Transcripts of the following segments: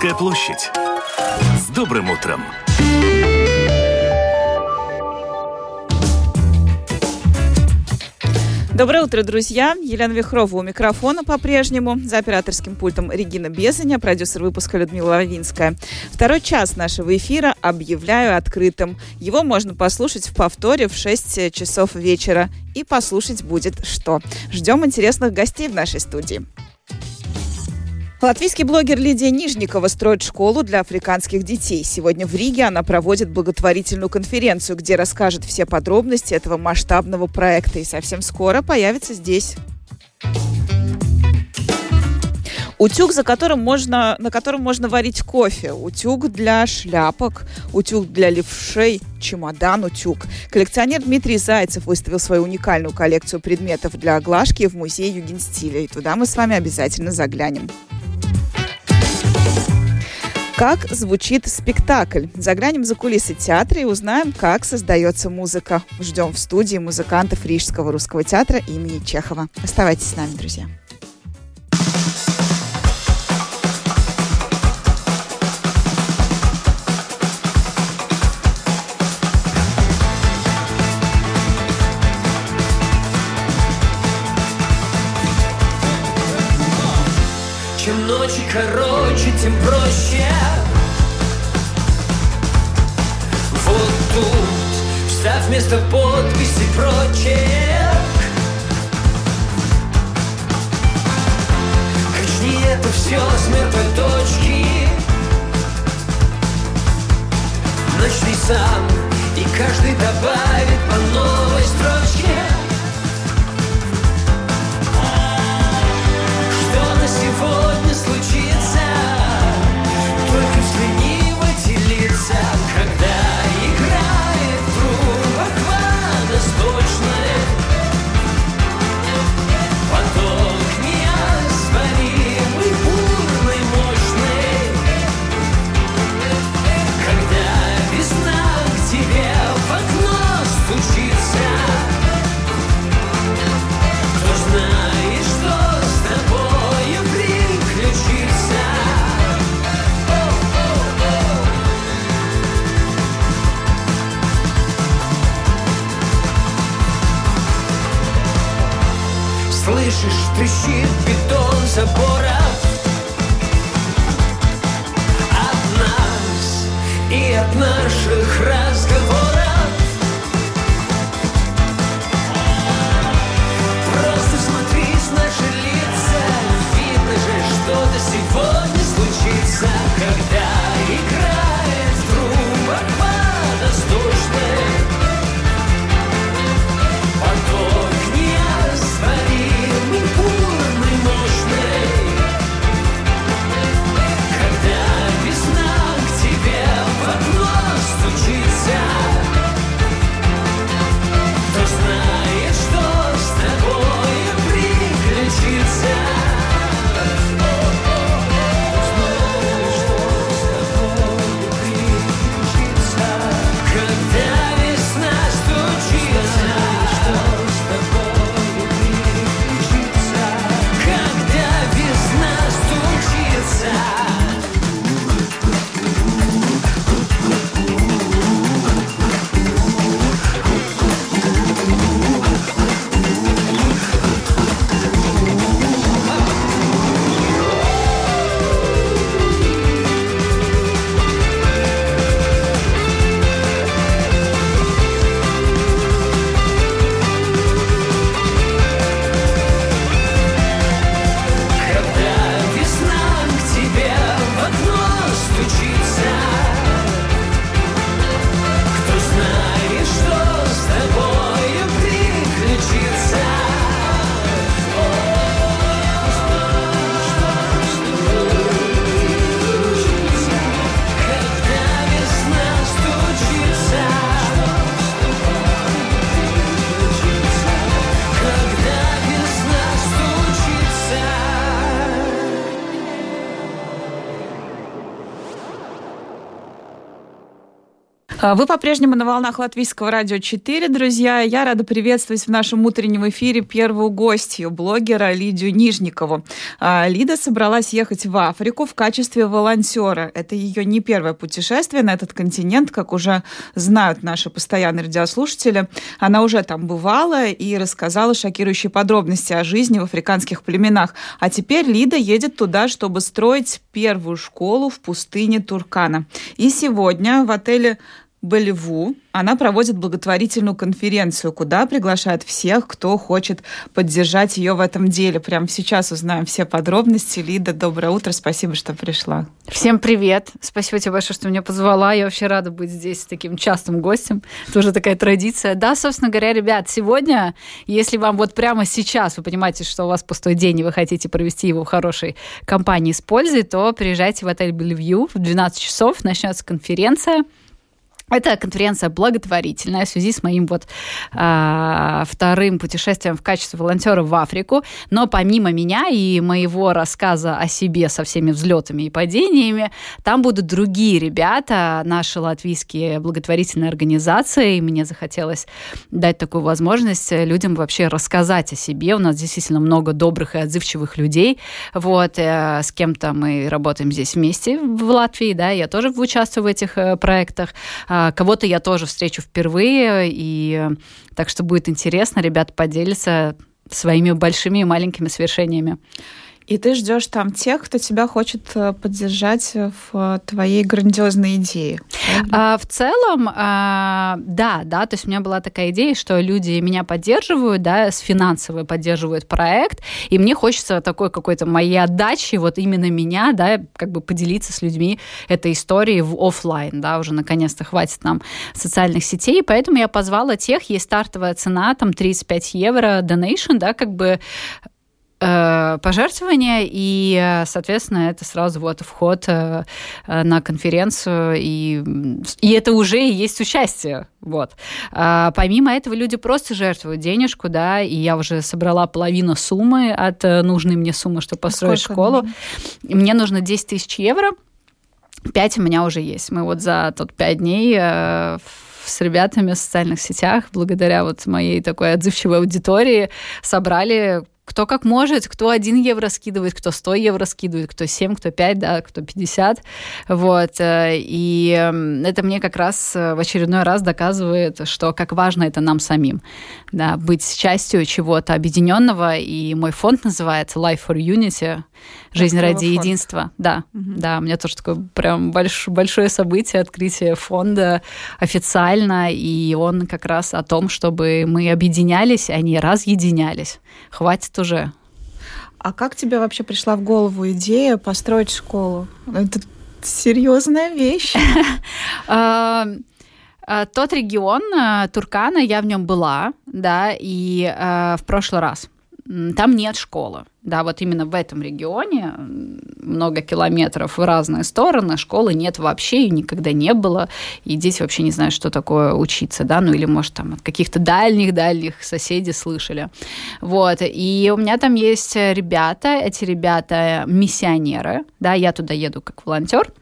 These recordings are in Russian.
Комсомольская площадь. С добрым утром! Доброе утро, друзья. Елена Вихрова у микрофона по-прежнему. За операторским пультом Регина Безаня, продюсер выпуска Людмила Лавинская. Второй час нашего эфира объявляю открытым. Его можно послушать в повторе в 6 часов вечера. И послушать будет что. Ждем интересных гостей в нашей студии. Латвийский блогер Лидия Нижникова строит школу для африканских детей. Сегодня в Риге она проводит благотворительную конференцию, где расскажет все подробности этого масштабного проекта. И совсем скоро появится здесь. Утюг, за которым можно, на котором можно варить кофе. Утюг для шляпок, утюг для левшей, чемодан-утюг. Коллекционер Дмитрий Зайцев выставил свою уникальную коллекцию предметов для оглашки в музее Югенстиля. И туда мы с вами обязательно заглянем. Как звучит спектакль? Заглянем за кулисы театра и узнаем, как создается музыка. Ждем в студии музыкантов Рижского русского театра имени Чехова. Оставайтесь с нами, друзья. Короче, тем проще. Вот тут вставь вместо подписи прочек. Качни это все с мертвой точки. Начни сам, и каждый добавит по новой строчке. Что на сегодня Когда Слышишь, трещит бетон забора? От нас и от наших разговоров. Просто смотри с наши лица Видно же, что-то сегодня случится Когда Вы по-прежнему на волнах Латвийского радио 4, друзья. Я рада приветствовать в нашем утреннем эфире первую гостью, блогера Лидию Нижникову. А, Лида собралась ехать в Африку в качестве волонтера. Это ее не первое путешествие на этот континент, как уже знают наши постоянные радиослушатели. Она уже там бывала и рассказала шокирующие подробности о жизни в африканских племенах. А теперь Лида едет туда, чтобы строить первую школу в пустыне Туркана. И сегодня в отеле Болливу она проводит благотворительную конференцию, куда приглашает всех, кто хочет поддержать ее в этом деле. Прямо сейчас узнаем все подробности. Лида, доброе утро, спасибо, что пришла. Всем привет. Спасибо тебе большое, что меня позвала. Я вообще рада быть здесь таким частым гостем. Тоже такая традиция. Да, собственно говоря, ребят, сегодня, если вам вот прямо сейчас вы понимаете, что у вас пустой день и вы хотите провести его в хорошей компании с пользой, то приезжайте в отель Белевью в 12 часов. Начнется конференция. Это конференция благотворительная в связи с моим вот э, вторым путешествием в качестве волонтера в Африку. Но помимо меня и моего рассказа о себе со всеми взлетами и падениями, там будут другие ребята, наши латвийские благотворительные организации. И мне захотелось дать такую возможность людям вообще рассказать о себе. У нас действительно много добрых и отзывчивых людей. Вот, э, с кем-то мы работаем здесь вместе в Латвии, да, я тоже участвую в этих э, проектах. А, Кого-то я тоже встречу впервые, и так что будет интересно, ребята поделятся своими большими и маленькими свершениями. И ты ждешь там тех, кто тебя хочет э, поддержать в твоей грандиозной идее. А, в целом, а, да, да, то есть у меня была такая идея, что люди меня поддерживают, да, с финансовой поддерживают проект, и мне хочется такой какой-то моей отдачи, вот именно меня, да, как бы поделиться с людьми этой историей в офлайн, да, уже наконец-то хватит нам социальных сетей, поэтому я позвала тех, есть стартовая цена, там 35 евро donation, да, как бы э, пожертвования, и, э, соответственно, это сразу вот вход э, э, на конференцию, и, и это уже и есть участие. Вот. А, помимо этого, люди просто жертвуют денежку, да, и я уже собрала половину суммы от э, нужной мне суммы, чтобы построить Сколько школу. нужно? Мне нужно 10 тысяч евро. 5 у меня уже есть. Мы вот за тот 5 дней э, с ребятами в социальных сетях, благодаря вот моей такой отзывчивой аудитории, собрали кто как может, кто 1 евро скидывает, кто 100 евро скидывает, кто 7, кто 5, да, кто 50. Вот. э, И э, это мне как раз э, в очередной раз доказывает, что как важно это нам самим. Да, быть частью чего-то объединенного. И мой фонд называется Life for Unity. Жизнь Здорово, ради фонд. единства. Да, да, у меня тоже такое прям больш- большое событие, открытие фонда официально, и он как раз о том, чтобы мы объединялись, а не разъединялись. Хватит уже. А как тебе вообще пришла в голову идея построить школу? Это серьезная вещь. А, а, Тот регион а, Туркана, я в нем была, да, и а, в прошлый раз. Там нет школы. Да, вот именно в этом регионе много километров в разные стороны, школы нет вообще и никогда не было, и дети вообще не знают, что такое учиться, да, ну или, может, там от каких-то дальних-дальних соседей слышали. Вот, и у меня там есть ребята, эти ребята миссионеры, да, я туда еду как волонтер,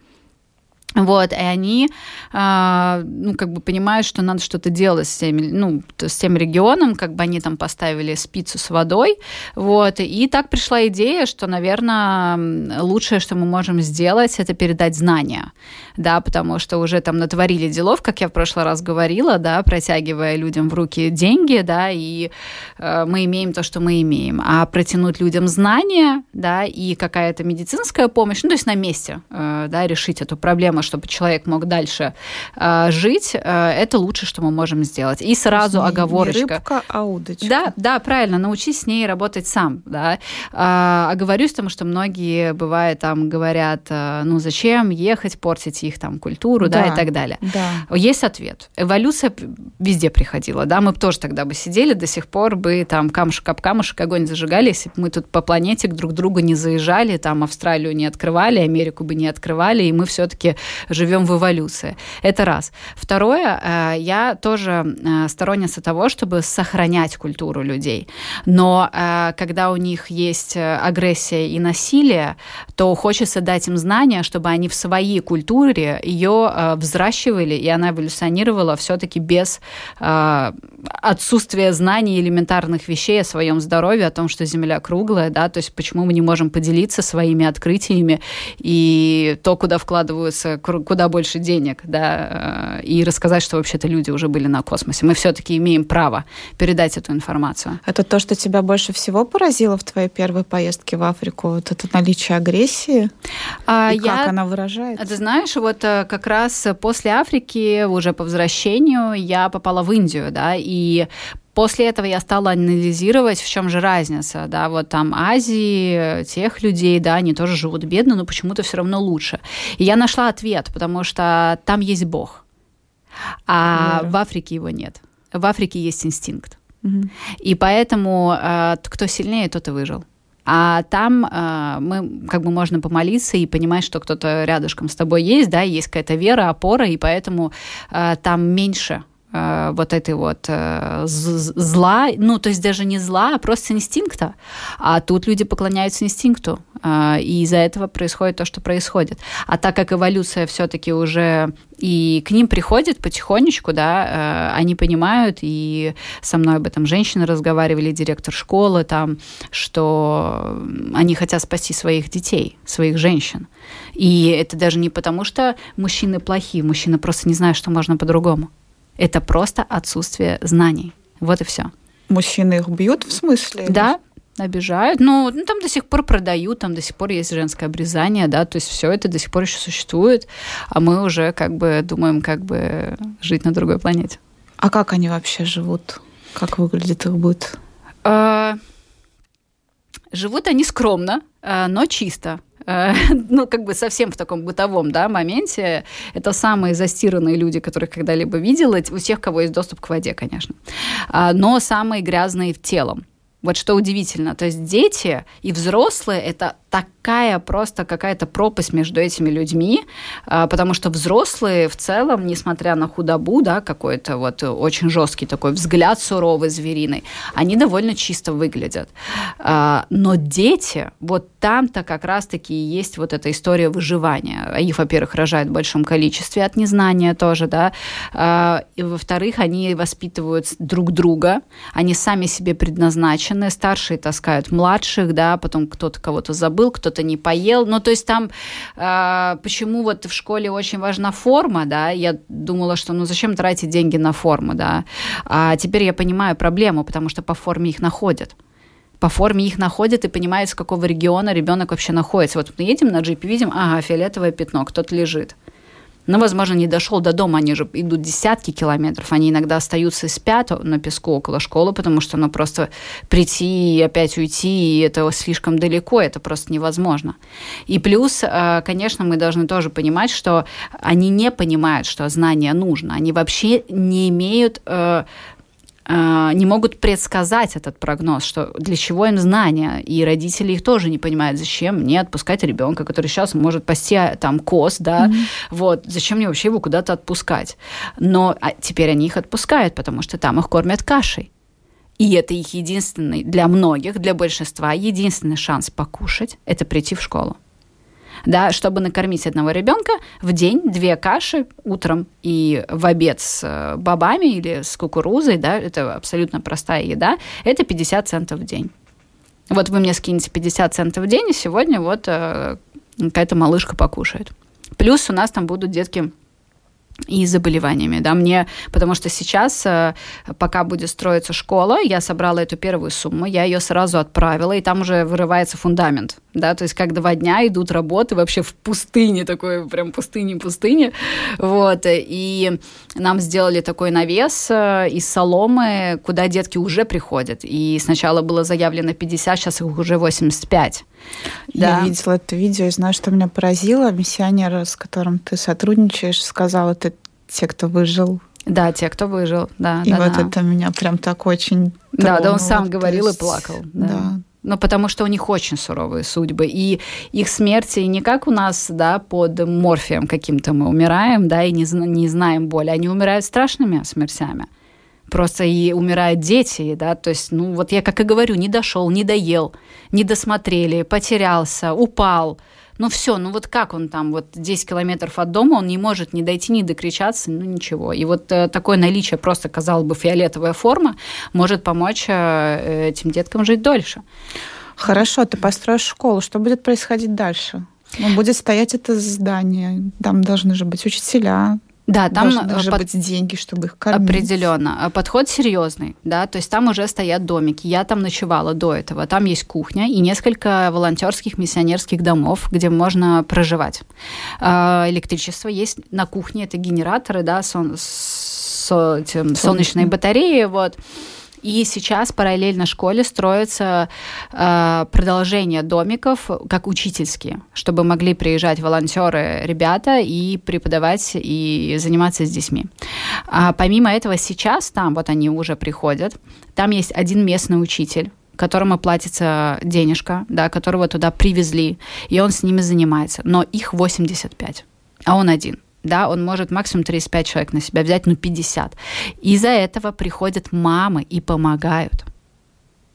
вот, и они, а, ну, как бы понимают, что надо что-то делать с теми, ну, с тем регионом, как бы они там поставили спицу с водой, вот, и так пришла идея, что, наверное, лучшее, что мы можем сделать, это передать знания, да, потому что уже там натворили делов, как я в прошлый раз говорила, да, протягивая людям в руки деньги, да, и э, мы имеем то, что мы имеем, а протянуть людям знания, да, и какая-то медицинская помощь, ну, то есть на месте, э, да, решить эту проблему, чтобы человек мог дальше э, жить, э, это лучше, что мы можем сделать. И сразу Не- не оговорочка. рыбка, а удочка. Да, да, правильно, научись с ней работать сам, да. А, оговорюсь, потому что многие, бывает, там говорят, а, ну зачем ехать, портить их там культуру, да, Да. и так далее. Да. Есть ответ. Эволюция везде приходила, да, мы бы тоже тогда бы сидели, до сих пор бы там камушек об камушек огонь зажигали, если бы мы тут по планете к друг другу не заезжали, там Австралию не открывали, Америку бы не открывали, и мы все-таки живем в эволюции. Это раз. Второе, э, я тоже э, сторонница того, чтобы сохранять культуру людей. Но э, когда у них есть агрессия и насилие, то хочется дать им знания, чтобы они в своей культуре ее взращивали, и она эволюционировала все-таки без отсутствия знаний элементарных вещей о своем здоровье, о том, что Земля круглая, да, то есть почему мы не можем поделиться своими открытиями и то, куда вкладываются куда больше денег, да, и рассказать, что вообще-то люди уже были на космосе. Мы все-таки имеем право передать эту информацию. Это то, что тебя больше всего поразило в твоей первой поездке в Африку, вот это наличие агрессии, а, и я, как она выражается? Ты знаешь, вот э, как раз после Африки, уже по возвращению, я попала в Индию, да, и После этого я стала анализировать, в чем же разница, да, вот там Азии, тех людей, да, они тоже живут бедно, но почему-то все равно лучше. И я нашла ответ, потому что там есть Бог, а Верю. в Африке его нет. В Африке есть инстинкт. Угу. И поэтому э, кто сильнее, тот и выжил. А там э, мы как бы можно помолиться и понимать, что кто-то рядышком с тобой есть, да, есть какая-то вера, опора, и поэтому э, там меньше вот этой вот э, зла, ну, то есть даже не зла, а просто инстинкта. А тут люди поклоняются инстинкту, э, и из-за этого происходит то, что происходит. А так как эволюция все-таки уже и к ним приходит потихонечку, да, они понимают, и со мной об этом женщины разговаривали, директор школы там, что они хотят спасти своих детей, своих женщин. И это даже не потому, что мужчины плохие, мужчины просто не знают, что можно по-другому. Это просто отсутствие знаний. Вот и все. Мужчины их бьют в смысле? Да, обижают. Но ну, там до сих пор продают, там до сих пор есть женское обрезание, да, то есть все это до сих пор еще существует, а мы уже как бы думаем, как бы жить на другой планете. А как они вообще живут? Как выглядит их быт? А, живут они скромно, а, но чисто. Э, ну, как бы совсем в таком бытовом, да, моменте, это самые застиранные люди, которых когда-либо видела, у тех, кого есть доступ к воде, конечно, а, но самые грязные в телом. Вот что удивительно, то есть дети и взрослые это такая просто какая-то пропасть между этими людьми, а, потому что взрослые в целом, несмотря на худобу, да, какой-то вот очень жесткий такой взгляд суровый, звериный, они довольно чисто выглядят. А, но дети, вот там-то как раз-таки и есть вот эта история выживания. Их, во-первых, рожают в большом количестве от незнания тоже, да, а, и, во-вторых, они воспитывают друг друга, они сами себе предназначены, старшие таскают младших, да, потом кто-то кого-то забыл, забыл, кто-то не поел. Ну, то есть там э, почему вот в школе очень важна форма, да, я думала, что ну зачем тратить деньги на форму, да, а теперь я понимаю проблему, потому что по форме их находят по форме их находят и понимают, с какого региона ребенок вообще находится. Вот мы едем на джипе, видим, ага, фиолетовое пятно, кто-то лежит но, возможно, не дошел до дома, они же идут десятки километров, они иногда остаются и спят на песку около школы, потому что, ну, просто прийти и опять уйти, и это слишком далеко, это просто невозможно. И плюс, э, конечно, мы должны тоже понимать, что они не понимают, что знание нужно, они вообще не имеют э, не могут предсказать этот прогноз, что для чего им знания, и родители их тоже не понимают, зачем мне отпускать ребенка, который сейчас может пасти а, там коз, да, mm-hmm. вот, зачем мне вообще его куда-то отпускать. Но а, теперь они их отпускают, потому что там их кормят кашей. И это их единственный, для многих, для большинства, единственный шанс покушать – это прийти в школу да, чтобы накормить одного ребенка в день две каши утром и в обед с э, бобами или с кукурузой, да, это абсолютно простая еда, это 50 центов в день. Вот вы мне скинете 50 центов в день, и сегодня вот э, какая-то малышка покушает. Плюс у нас там будут детки и заболеваниями, да, мне, потому что сейчас, э, пока будет строиться школа, я собрала эту первую сумму, я ее сразу отправила, и там уже вырывается фундамент, да, то есть как два дня идут работы вообще в пустыне, такой прям пустыне-пустыне, вот, и нам сделали такой навес э, из соломы, куда детки уже приходят, и сначала было заявлено 50, сейчас их уже 85. Я да. видела это видео и знаю, что меня поразило. Миссионер, с которым ты сотрудничаешь, сказал, это те, кто выжил. Да, те, кто выжил, да. И да, вот да. это меня прям так очень Да, да, он сам говорил есть, и плакал. Да. да. Ну, потому что у них очень суровые судьбы. И их смерти не как у нас, да, под морфием каким-то мы умираем, да, и не, не знаем боли. Они умирают страшными смертями. Просто и умирают дети, да, то есть, ну, вот я как и говорю, не дошел, не доел, не досмотрели, потерялся, упал. Ну все, ну вот как он там, вот 10 километров от дома, он не может ни дойти, ни докричаться, ну ничего. И вот э, такое наличие, просто, казалось бы, фиолетовая форма, может помочь э, этим деткам жить дольше. Хорошо, ты построишь школу. Что будет происходить дальше? Ну, будет стоять это здание. Там должны же быть учителя, да, там должны, должны под... быть деньги, чтобы их кормить. Определенно. Подход серьезный, да, то есть там уже стоят домики. Я там ночевала до этого. Там есть кухня и несколько волонтерских миссионерских домов, где можно проживать. Электричество есть на кухне, это генераторы, да, сон... со... солнечные батареи, вот. И сейчас параллельно школе строится э, продолжение домиков, как учительские, чтобы могли приезжать волонтеры, ребята, и преподавать, и заниматься с детьми. А помимо этого сейчас там, вот они уже приходят, там есть один местный учитель, которому платится денежка, да, которого туда привезли, и он с ними занимается. Но их 85, а он один да, он может максимум 35 человек на себя взять, ну 50. Из-за этого приходят мамы и помогают.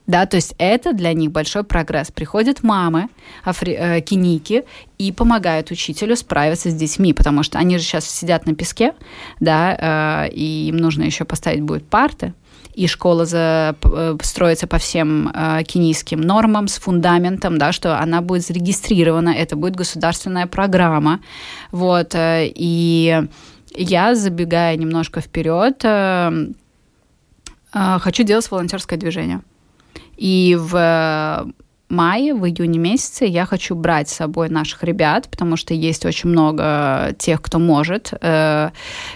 Да, то есть это для них большой прогресс. Приходят мамы, афри- э, киники, и помогают учителю справиться с детьми, потому что они же сейчас сидят на песке, да, э, и им нужно еще поставить будет парты, и школа за, э, строится по всем э, кенийским нормам с фундаментом, да, что она будет зарегистрирована, это будет государственная программа, вот, э, и я, забегая немножко вперед, э, э, хочу делать волонтерское движение. И в мае, в июне месяце я хочу брать с собой наших ребят, потому что есть очень много тех, кто может. Э,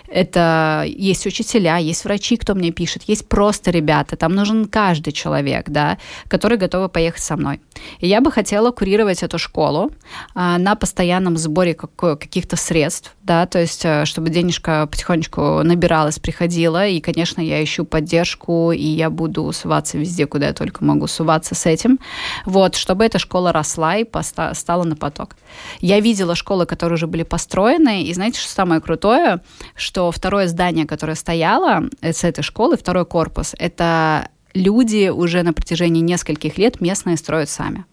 это есть учителя, есть врачи, кто мне пишет, есть просто ребята. Там нужен каждый человек, да, который готовы поехать со мной. И я бы хотела курировать эту школу а, на постоянном сборе каких-то средств, да, то есть э, чтобы денежка потихонечку набиралась, приходила, и, конечно, я ищу поддержку, и я буду суваться везде, куда я только могу суваться с этим, вот, чтобы эта школа росла и поста- стала на поток. Я видела школы, которые уже были построены, и знаете, что самое крутое, что второе здание, которое стояло э, с этой школы, второй корпус, это люди уже на протяжении нескольких лет местные строят сами.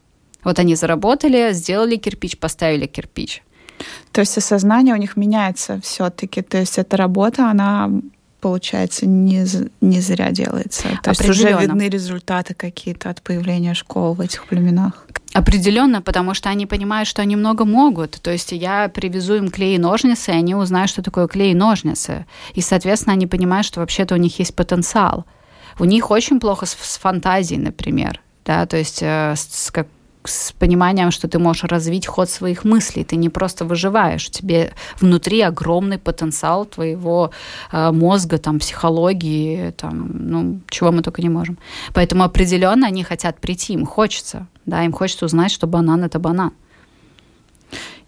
Вот они заработали, сделали кирпич, поставили кирпич. То есть осознание у них меняется все-таки. То есть эта работа, она получается, не, не зря делается. То есть уже видны результаты какие-то от появления школ в этих племенах. Определенно, потому что они понимают, что они много могут. То есть я привезу им клей и ножницы, и они узнают, что такое клей и ножницы. И, соответственно, они понимают, что вообще-то у них есть потенциал. У них очень плохо с, с фантазией, например. Да, то есть э, с, как, с пониманием, что ты можешь развить ход своих мыслей. Ты не просто выживаешь, тебе внутри огромный потенциал твоего э, мозга, там, психологии, там, ну, чего мы только не можем. Поэтому определенно они хотят прийти, им хочется, да, им хочется узнать, что банан это банан.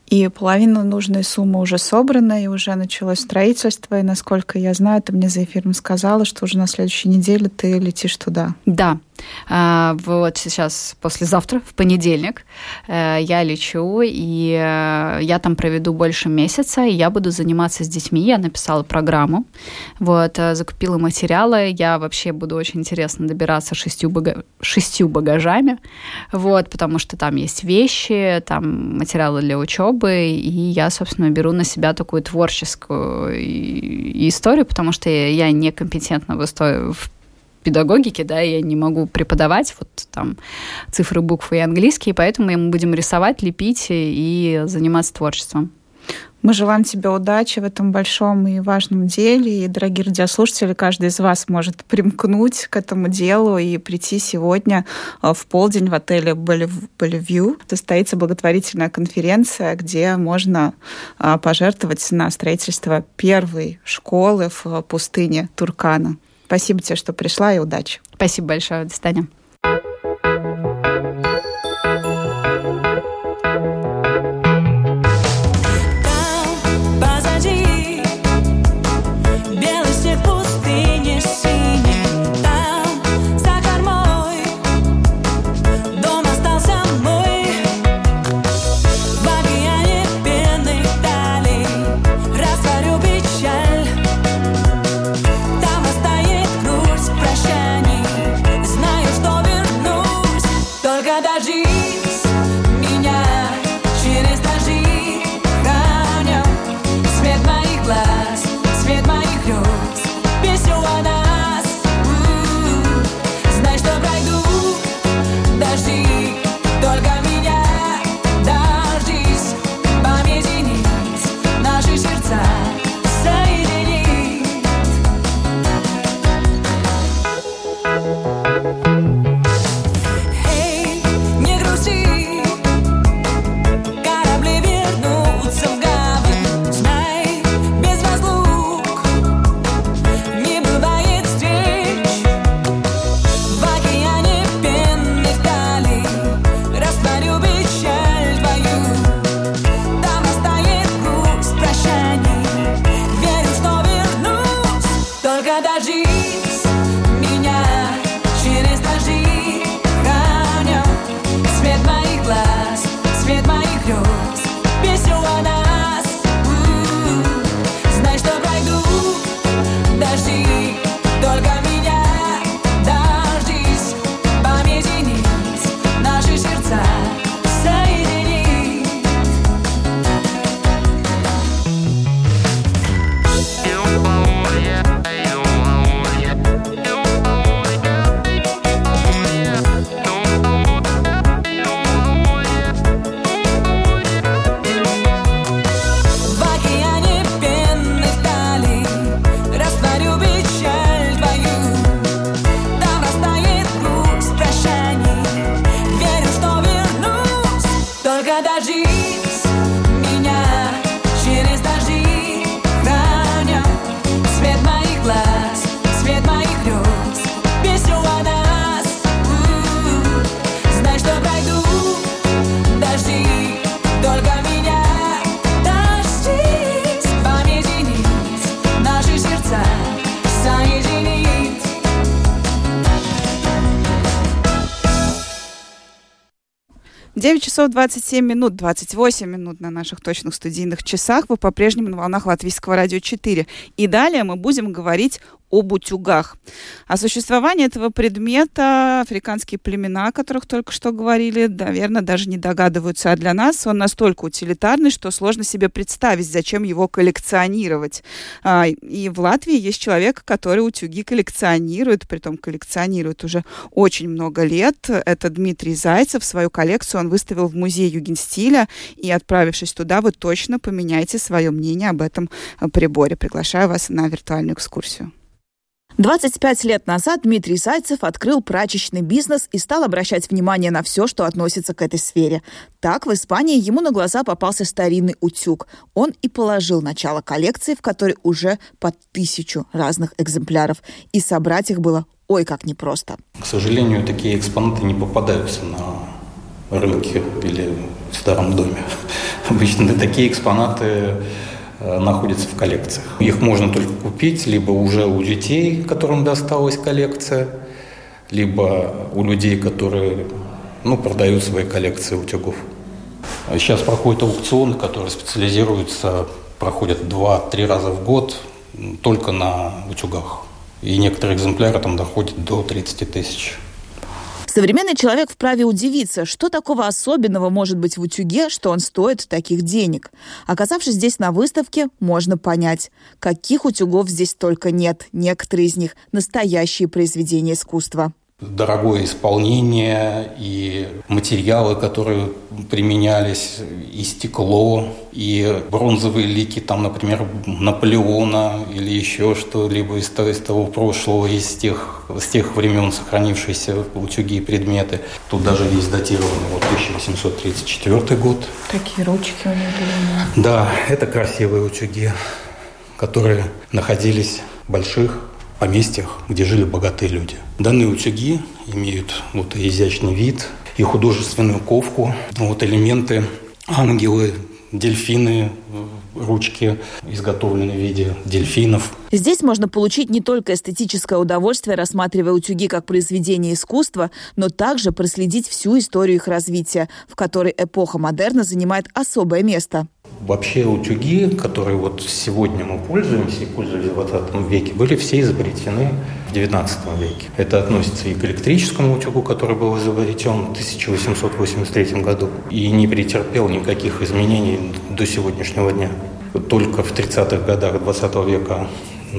И половина нужной суммы уже собрана, и уже началось строительство. И, насколько я знаю, ты мне за эфиром сказала, что уже на следующей неделе ты летишь туда. Да, вот сейчас, послезавтра, в понедельник, э, я лечу, и э, я там проведу больше месяца, и я буду заниматься с детьми. Я написала программу, вот, э, закупила материалы. Я вообще буду очень интересно добираться шестью, бага... шестью багажами, вот, потому что там есть вещи, там материалы для учебы, и я, собственно, беру на себя такую творческую историю, потому что я некомпетентна в, истории, в педагогики, да, я не могу преподавать вот там цифры, буквы и английский, поэтому мы будем рисовать, лепить и заниматься творчеством. Мы желаем тебе удачи в этом большом и важном деле. И, дорогие радиослушатели, каждый из вас может примкнуть к этому делу и прийти сегодня э, в полдень в отеле Bellevue. Состоится благотворительная конференция, где можно э, пожертвовать на строительство первой школы в пустыне Туркана. Спасибо тебе, что пришла, и удачи. Спасибо большое. До свидания. Только дождись часов 27 минут, 28 минут на наших точных студийных часах. Вы по-прежнему на волнах Латвийского радио 4. И далее мы будем говорить об утюгах. О существовании этого предмета африканские племена, о которых только что говорили, наверное, даже не догадываются. А для нас он настолько утилитарный, что сложно себе представить, зачем его коллекционировать. А, И в Латвии есть человек, который утюги коллекционирует, притом коллекционирует уже очень много лет. Это Дмитрий Зайцев. Свою коллекцию он выставил в музей Югенстиля. И отправившись туда, вы точно поменяете свое мнение об этом э, приборе. Приглашаю вас на виртуальную экскурсию. 25 лет назад Дмитрий Зайцев открыл прачечный бизнес и стал обращать внимание на все, что относится к этой сфере. Так, в Испании ему на глаза попался старинный утюг. Он и положил начало коллекции, в которой уже под тысячу разных экземпляров. И собрать их было ой как непросто. К сожалению, такие экспонаты не попадаются на рынке или в старом доме. Обычно такие экспонаты находятся в коллекциях. Их можно только купить либо уже у детей, которым досталась коллекция, либо у людей, которые ну, продают свои коллекции утюгов. Сейчас проходит аукцион, который специализируется, проходит два-три раза в год только на утюгах. И некоторые экземпляры там доходят до 30 тысяч. Современный человек вправе удивиться, что такого особенного может быть в утюге, что он стоит таких денег. Оказавшись здесь на выставке, можно понять, каких утюгов здесь только нет. Некоторые из них – настоящие произведения искусства. Дорогое исполнение и материалы, которые применялись, и стекло, и бронзовые лики, там, например, Наполеона или еще что-либо из, того- из того прошлого, из тех, с тех времен сохранившиеся утюги и предметы. Тут даже есть датированный вот 1834 год. Такие ручки у них были. Да, это красивые утюги, которые находились в больших поместьях, где жили богатые люди. Данные утюги имеют вот изящный вид, и художественную ковку, вот элементы, ангелы, дельфины, ручки, изготовленные в виде дельфинов. Здесь можно получить не только эстетическое удовольствие, рассматривая утюги как произведение искусства, но также проследить всю историю их развития, в которой эпоха модерна занимает особое место. Вообще утюги, которые вот сегодня мы пользуемся и пользовались в 20 веке, были все изобретены в 19 веке. Это относится и к электрическому утюгу, который был изобретен в 1883 году и не претерпел никаких изменений до сегодняшнего дня. Только в 30-х годах 20 века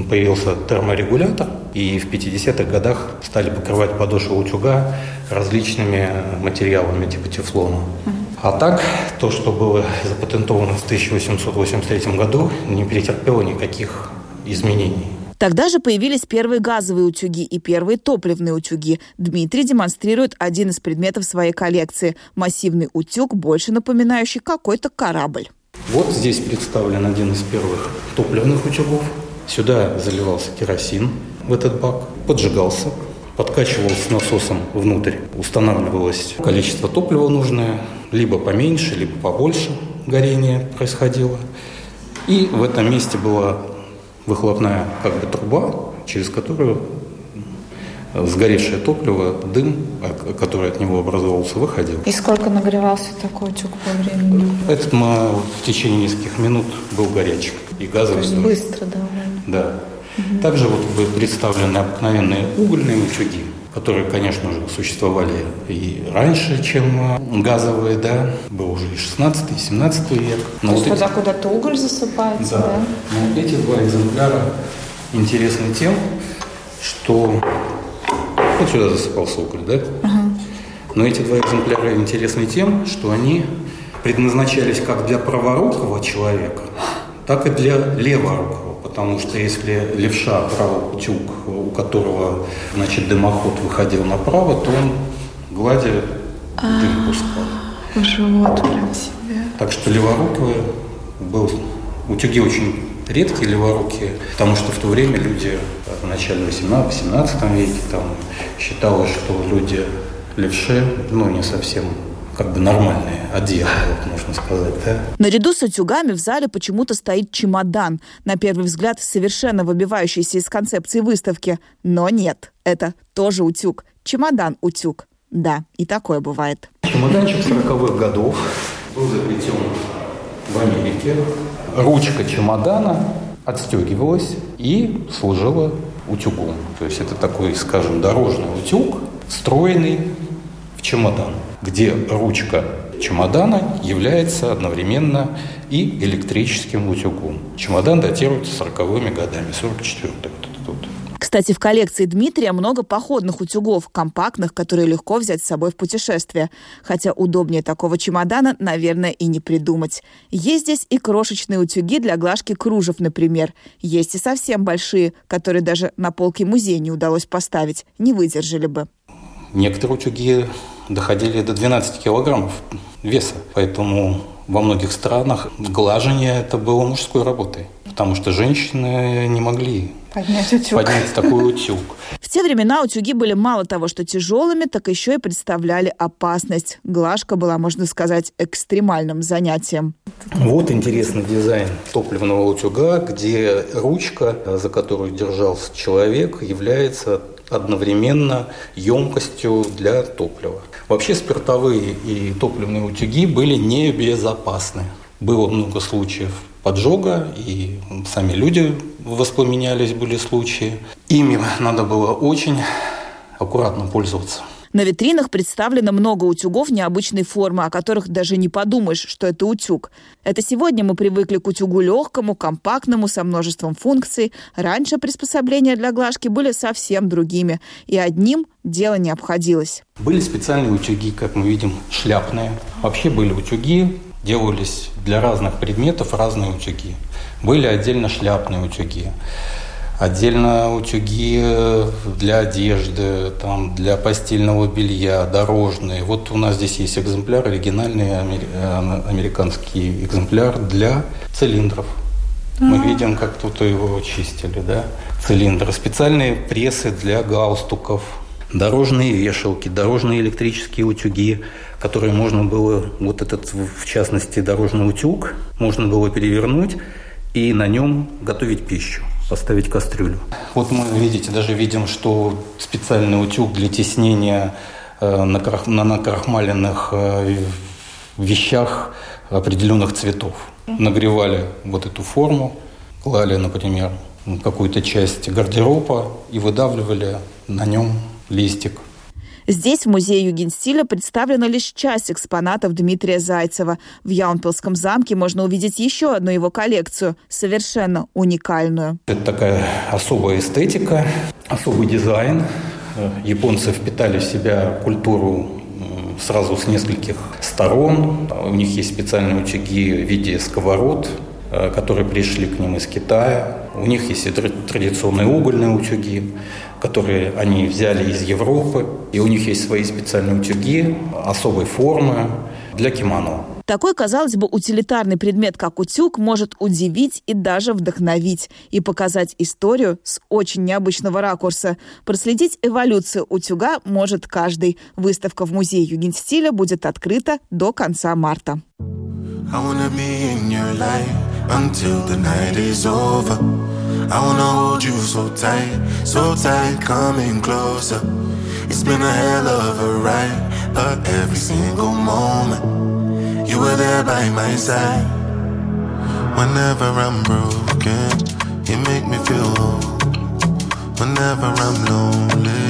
появился терморегулятор, и в 50-х годах стали покрывать подошву утюга различными материалами типа тефлона. А так, то, что было запатентовано в 1883 году, не претерпело никаких изменений. Тогда же появились первые газовые утюги и первые топливные утюги. Дмитрий демонстрирует один из предметов своей коллекции – массивный утюг, больше напоминающий какой-то корабль. Вот здесь представлен один из первых топливных утюгов. Сюда заливался керосин в этот бак, поджигался, подкачивался насосом внутрь, устанавливалось количество топлива нужное, либо поменьше, либо побольше горение происходило. И в этом месте была выхлопная как бы труба, через которую сгоревшее топливо, дым, который от него образовался, выходил. И сколько нагревался такой утюг по времени? Этот в течение нескольких минут был горячим и То газовый. есть тоже. быстро довольно. Да. Также вот были представлены обыкновенные угольные утюги, которые, конечно же, существовали и раньше, чем а, газовые, да. Был уже и 16 и 17 век. Но То вот есть эти- куда-то уголь засыпается, да. да? Но эти два экземпляра интересны тем, что вот сюда засыпался уголь, да? Но эти два экземпляра интересны тем, что они предназначались как для праворукого человека, так и для леворукого. Потому что если левша брал утюг, у которого значит, дымоход выходил направо, то он гладя дым пускал. В живот прям себе. Так что леворукий был... Утюги очень редкие леворукие, потому что в то время люди в начале 18-18 веке там считалось, что люди левши, ну, не совсем как бы нормальные, одеты, вот можно сказать, да. Наряду с утюгами в зале почему-то стоит чемодан. На первый взгляд совершенно выбивающийся из концепции выставки. Но нет, это тоже утюг. Чемодан-утюг. Да, и такое бывает. Чемоданчик 40-х годов был изобретен в Америке. Ручка чемодана отстегивалась и служила утюгом. То есть это такой, скажем, дорожный утюг, встроенный в чемодан, где ручка чемодана является одновременно и электрическим утюгом. Чемодан датируется 40-ми годами, 44-й вот этот вот. Кстати, в коллекции Дмитрия много походных утюгов, компактных, которые легко взять с собой в путешествие. Хотя удобнее такого чемодана, наверное, и не придумать. Есть здесь и крошечные утюги для глажки кружев, например. Есть и совсем большие, которые даже на полке музея не удалось поставить, не выдержали бы. Некоторые утюги доходили до 12 килограммов веса, поэтому во многих странах глажение это было мужской работой, потому что женщины не могли Поднять утюг. поднять такой утюг. В те времена утюги были мало того, что тяжелыми, так еще и представляли опасность. Глажка была, можно сказать, экстремальным занятием. Вот интересный дизайн топливного утюга, где ручка, за которую держался человек, является одновременно емкостью для топлива. Вообще спиртовые и топливные утюги были небезопасны. Было много случаев поджога, и сами люди воспламенялись, были случаи. Ими надо было очень аккуратно пользоваться. На витринах представлено много утюгов необычной формы, о которых даже не подумаешь, что это утюг. Это сегодня мы привыкли к утюгу легкому, компактному, со множеством функций. Раньше приспособления для глажки были совсем другими, и одним дело не обходилось. Были специальные утюги, как мы видим, шляпные. Вообще были утюги, делались для разных предметов разные утюги. Были отдельно шляпные утюги, отдельно утюги для одежды, там, для постельного белья, дорожные. Вот у нас здесь есть экземпляр, оригинальный э, американский экземпляр для цилиндров. Мы видим, как тут его чистили, да? Цилиндры. Специальные прессы для галстуков, дорожные вешалки, дорожные электрические утюги, которые можно было, вот этот, в частности, дорожный утюг, можно было перевернуть и на нем готовить пищу, поставить кастрюлю. Вот мы, видите, даже видим, что специальный утюг для теснения э, на, на накрахмаленных э, вещах определенных цветов. Нагревали вот эту форму, клали, например, какую-то часть гардероба и выдавливали на нем листик. Здесь, в музее Югенстиля, представлена лишь часть экспонатов Дмитрия Зайцева. В Яунпилском замке можно увидеть еще одну его коллекцию, совершенно уникальную. Это такая особая эстетика, особый дизайн. Э, Японцы впитали в себя культуру сразу с нескольких сторон. У них есть специальные утюги в виде сковород, которые пришли к ним из Китая. У них есть и традиционные угольные утюги, которые они взяли из Европы. И у них есть свои специальные утюги особой формы для кимоно. Такой, казалось бы, утилитарный предмет, как утюг, может удивить и даже вдохновить и показать историю с очень необычного ракурса. Проследить эволюцию утюга может каждый. Выставка в музее Югенстиля будет открыта до конца марта. I wanna be in your life until the night is over. I wanna hold you so tight, so tight, coming closer. It's been a hell of a ride, but every single moment. You were there by my side. Whenever I'm broken, you make me feel whole. Whenever I'm lonely,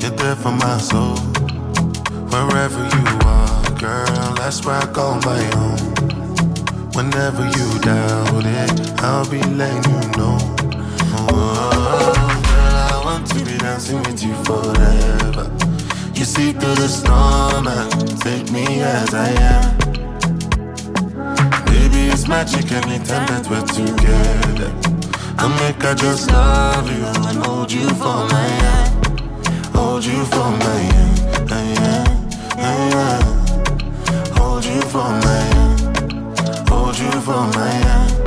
you're there for my soul. Wherever you are, girl, that's where I call my own. Whenever you doubt it, I'll be letting you know. Oh, girl, I want to be dancing with you forever. You see through the storm and take me as I am. Baby, it's magic anytime that we're together. I make I just love you and hold you for my hand. Hold you for my hand. Hold you for my hand. Hold you for my hand.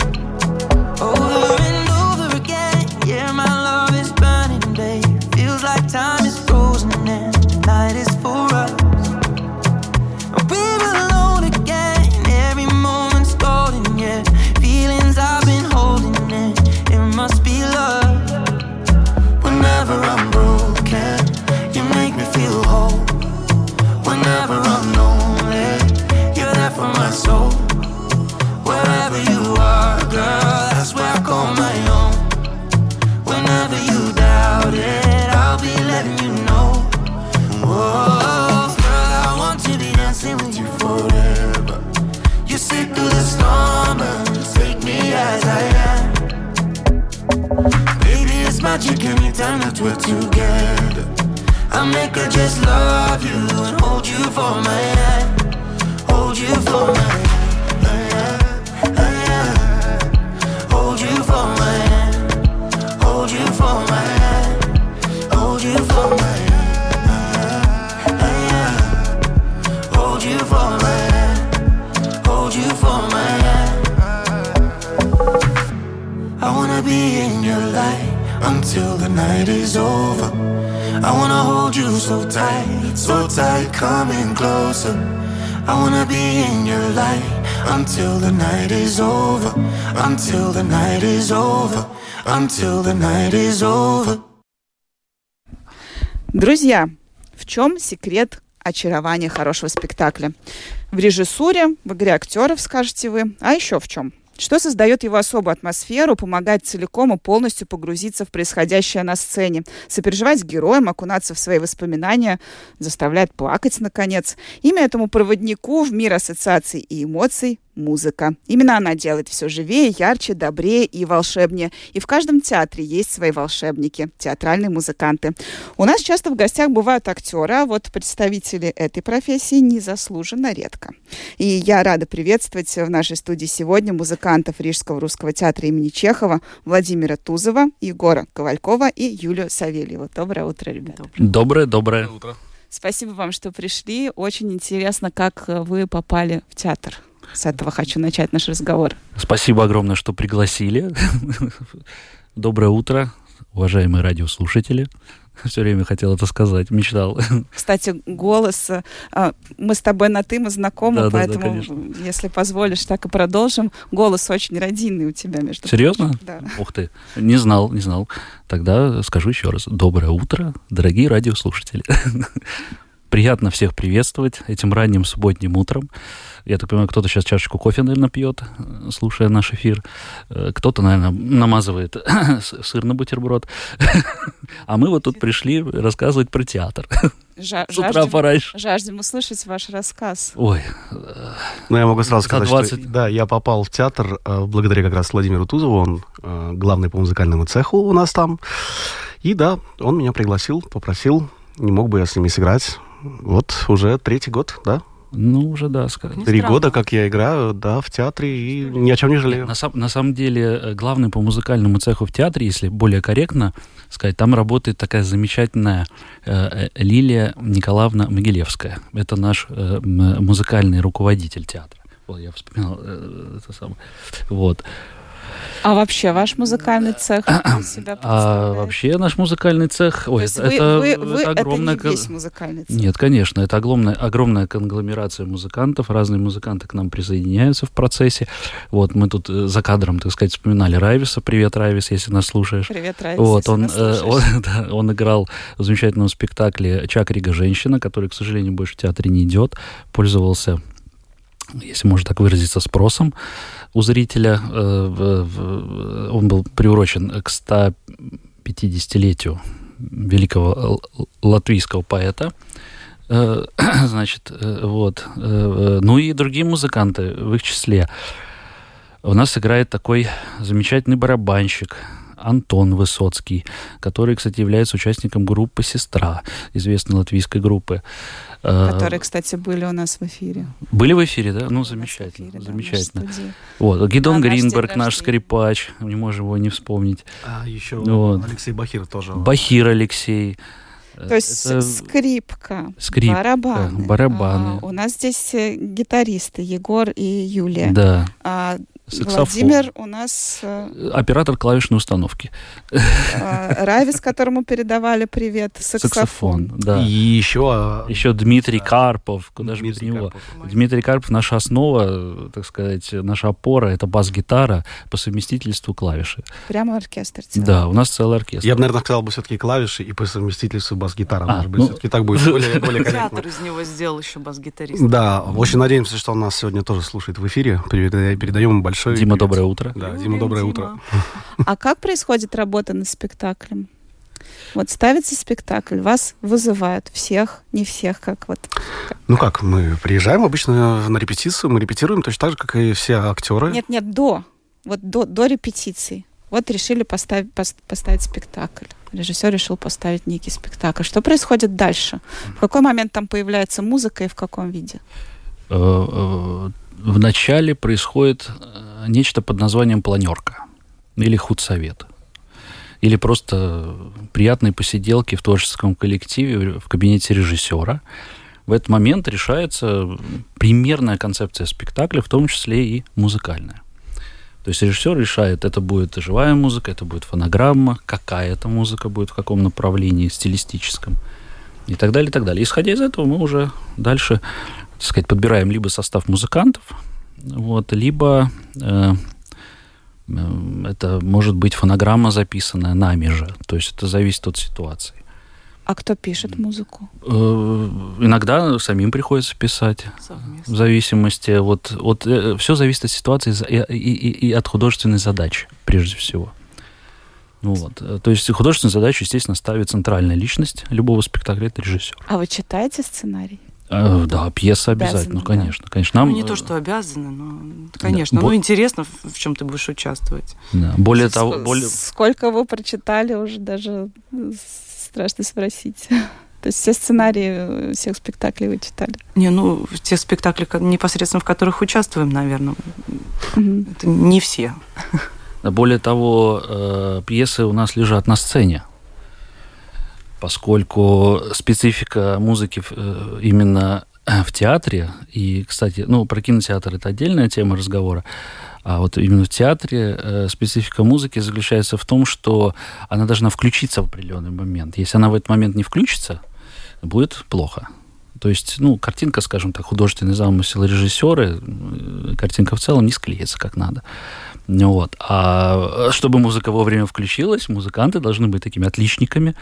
Anytime that we're together. I make her just love you and hold you for my hand. Hold you for my hand. Night is over. I wanna hold you so tight, so tight, coming closer. I wanna be in your light until the night is over, until the night is over, until the night is over. Друзья, в чем секрет очарования хорошего спектакля? В режиссуре, в игре актеров, скажете вы. А еще в чем? Что создает его особую атмосферу, помогает целиком и полностью погрузиться в происходящее на сцене, сопереживать героем, окунаться в свои воспоминания, заставляет плакать, наконец. Имя этому проводнику в мир ассоциаций и эмоций музыка. Именно она делает все живее, ярче, добрее и волшебнее. И в каждом театре есть свои волшебники, театральные музыканты. У нас часто в гостях бывают актеры, а вот представители этой профессии незаслуженно редко. И я рада приветствовать в нашей студии сегодня музыкантов Рижского русского театра имени Чехова Владимира Тузова, Егора Ковалькова и Юлию Савельеву. Доброе утро, ребята. Доброе, доброе. Спасибо вам, что пришли. Очень интересно, как э, вы попали в театр. С этого хочу начать наш разговор. Спасибо огромное, что пригласили. Доброе утро, уважаемые радиослушатели. Все время хотел это сказать, мечтал. Кстати, голос, э, мы с тобой на «ты», мы знакомы, Да-да-да, поэтому, конечно. если позволишь, так и продолжим. Голос очень родинный у тебя, между Серьезно? прочим. Да. Ух ты, не знал, не знал. Тогда скажу еще раз. Доброе утро, дорогие радиослушатели. Приятно всех приветствовать этим ранним субботним утром. Я так понимаю, кто-то сейчас чашечку кофе, наверное, пьет, э, слушая наш эфир. Э, Кто-то, наверное, намазывает сыр на бутерброд. А мы вот тут пришли рассказывать про театр. Жа- С утра жаждем, пораньше. жаждем услышать ваш рассказ. Ой, Ну, я могу сразу За сказать, 20. что да, я попал в театр э, благодаря как раз Владимиру Тузову, он э, главный по музыкальному цеху у нас там. И да, он меня пригласил, попросил, не мог бы я с ними сыграть. Вот уже третий год, да, Ну, уже, да, сказать. Три года, как я играю, да, в театре, и ни о чем не жалею. На, на самом деле, э, главный по музыкальному цеху в театре, если более корректно сказать, там работает такая замечательная э, э, Лилия Николаевна Могилевская. Это наш э, музыкальный руководитель театра. Вот, я вспоминал э, это самое. Вот. А вообще ваш музыкальный цех из себя А вообще наш музыкальный цех... То Ой, есть это, вы, это, вы- вы- это это огромная... не кон- весь музыкальный цех. Нет, конечно, это огромная, огромная конгломерация музыкантов, разные музыканты к нам присоединяются в процессе. Вот мы тут э, за кадром, так сказать, вспоминали Райвиса. Привет, Райвис, если нас слушаешь. Привет, Райс, Вот, если он, нас э, слушаешь. он, да, он играл в замечательном спектакле «Чакрига. Женщина», который, к сожалению, больше в театре не идет. Пользовался, если можно так выразиться, спросом у зрителя. Э, Он был приурочен к 150-летию великого латвийского поэта. Э, Значит, э, вот. Ну и другие музыканты в их числе. У нас играет такой замечательный барабанщик Антон Высоцкий, который, кстати, является участником группы «Сестра», известной латвийской группы. Э, Которые, кстати, были у нас в эфире. Были в эфире, да? Ну, замечательно, эфире, да, замечательно. Вот, Гидон день Гринберг, наш скрипач, не можем его не вспомнить. А еще Вот. Алексей Бахир тоже. Бахир Алексей. Э, То есть это- скрипка, Скрипка, барабаны. барабаны. А, у нас здесь э, гитаристы Егор и Юлия. Да, А саксофон. Владимир у нас э, Оператор клавишной установки. э, Равис, которому передавали привет, саксофон. да. И еще... а, Еще Дмитрий Карпов, куда же без него. Карпов. Дмитрий Карпов наша основа, э, так сказать, наша опора, это бас-гитара по совместительству клавиши. Прямо оркестр. целый. Да, у нас целый оркестр. Я бы, наверное, сказал бы все-таки клавиши и по совместительству бас-гитара. А, Может быть, ну, все-таки так будет более, более корректно. Театр из него сделал еще бас-гитарист. Да, очень надеемся, что он нас сегодня тоже слушает в эфире. Переда- Передаем ему большое Дима, привет. доброе утро. Да, Дима, доброе Дима. утро. А как происходит работа над спектаклем? Вот ставится спектакль, вас вызывают всех, не всех, как вот. Ну как, мы приезжаем обычно на репетицию, мы репетируем точно так же, как и все актеры. Нет, нет, до. Вот до, до репетиции. Вот решили поставить, пос- поставить спектакль. Режиссер решил поставить некий спектакль. Что происходит дальше? В какой момент там появляется музыка и в каком виде? Э, э, В начале происходит э, нечто под названием планерка или худсовет. Или просто приятные посиделки в творческом коллективе в кабинете режиссера. В этот момент решается примерная концепция спектакля, в том числе и музыкальная. То есть режиссер решает, это будет живая музыка, это будет фонограмма, какая это музыка будет, в каком направлении стилистическом и так далее, и так далее. Исходя из этого, мы уже дальше, так сказать, подбираем либо состав музыкантов, вот, либо э, э, это может быть фонограмма, записанная нами же. То есть это зависит от ситуации. А кто пишет музыку? Э, иногда самим приходится писать. В Совместно. зависимости от... от все зависит от ситуации и, и- и- от художественной задачи, прежде всего. Ну вот. э, То есть художественную задачу, естественно, ставит центральная личность любого спектакля, это режиссер. А вы читаете сценарий? Э, Да, пьеса Обязаны, обязательно, ну, да. конечно. конечно. Нам, ну, не э, то, что обязаны, но, конечно. бо- Ну, интересно, в, чем ты будешь участвовать. да, более Ск- того, более... Сколько вы прочитали, уже даже э, страшно спросить. То есть все сценарии э, всех спектаклей вы читали? Не, ну, в те спектакли, непосредственно в которых участвуем, наверное, это не все. Более того, э, пьесы у нас лежат на сцене, поскольку специфика музыки э, именно в театре, и, кстати, ну, про кинотеатр это отдельная тема разговора, а вот именно в театре э, специфика музыки заключается в том, что она должна включиться в определенный момент. Если она в этот момент не включится, будет плохо. То есть, ну, картинка, скажем так, художественный замысел режиссеры, э, картинка в целом не склеится как надо. Ну Вот. А чтобы музыка вовремя включилась, музыканты должны быть такими отличниками,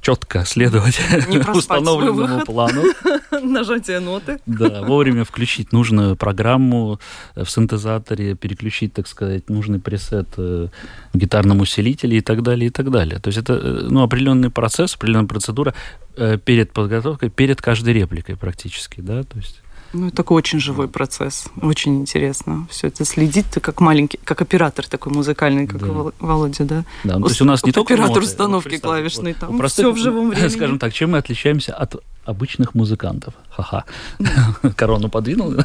четко следовать установленному плану. Нажатие ноты. Да, вовремя включить нужную программу э, в синтезаторе, переключить, так сказать, нужный пресет э, в гитарном усилителе и так далее, и так далее. То есть это э, ну, определенный процесс, определенная процедура э, перед подготовкой, перед каждой репликой практически, да, то есть Ну, такой очень живой процесс, очень интересно. Все это следить, ты как маленький, как оператор такой музыкальный, как Да. Вол- Володя, да? Да, ну, то есть у нас не только оператор ноты, установки представь, клавишной, вот там у простых, все в живом времени. Скажем так, чем мы отличаемся от обычных музыкантов? Ха-ха. Корону подвинул.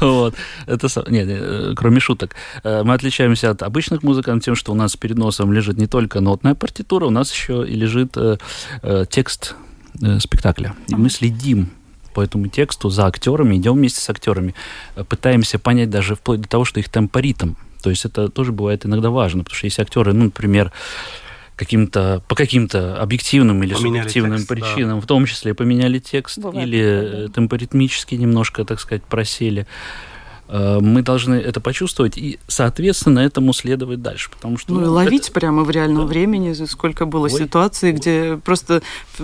Вот. Это нет, э, кроме шуток. Э, Мы отличаемся от обычных музыкантов тем, что у нас перед носом лежит не только нотная партитура, у нас еще и лежит э, э, текст э, спектакля. И мы следим по этому тексту за актерами, идем вместе с актерами, э, пытаемся понять даже вплоть до того, что их темпоритм. То есть это тоже бывает иногда важно, потому что если актеры, ну, например, каким-то, по каким-то объективным или Поменяли субъективным текст, да. причинам, в том числе поменяли текст Бывает или э, темпоритмически немножко, так сказать, просели, мы должны это почувствовать и, соответственно, этому следовать дальше, потому что... Ну и ну, ловить это- прямо в реальном Да. времени, сколько было Ой. ситуаций, где просто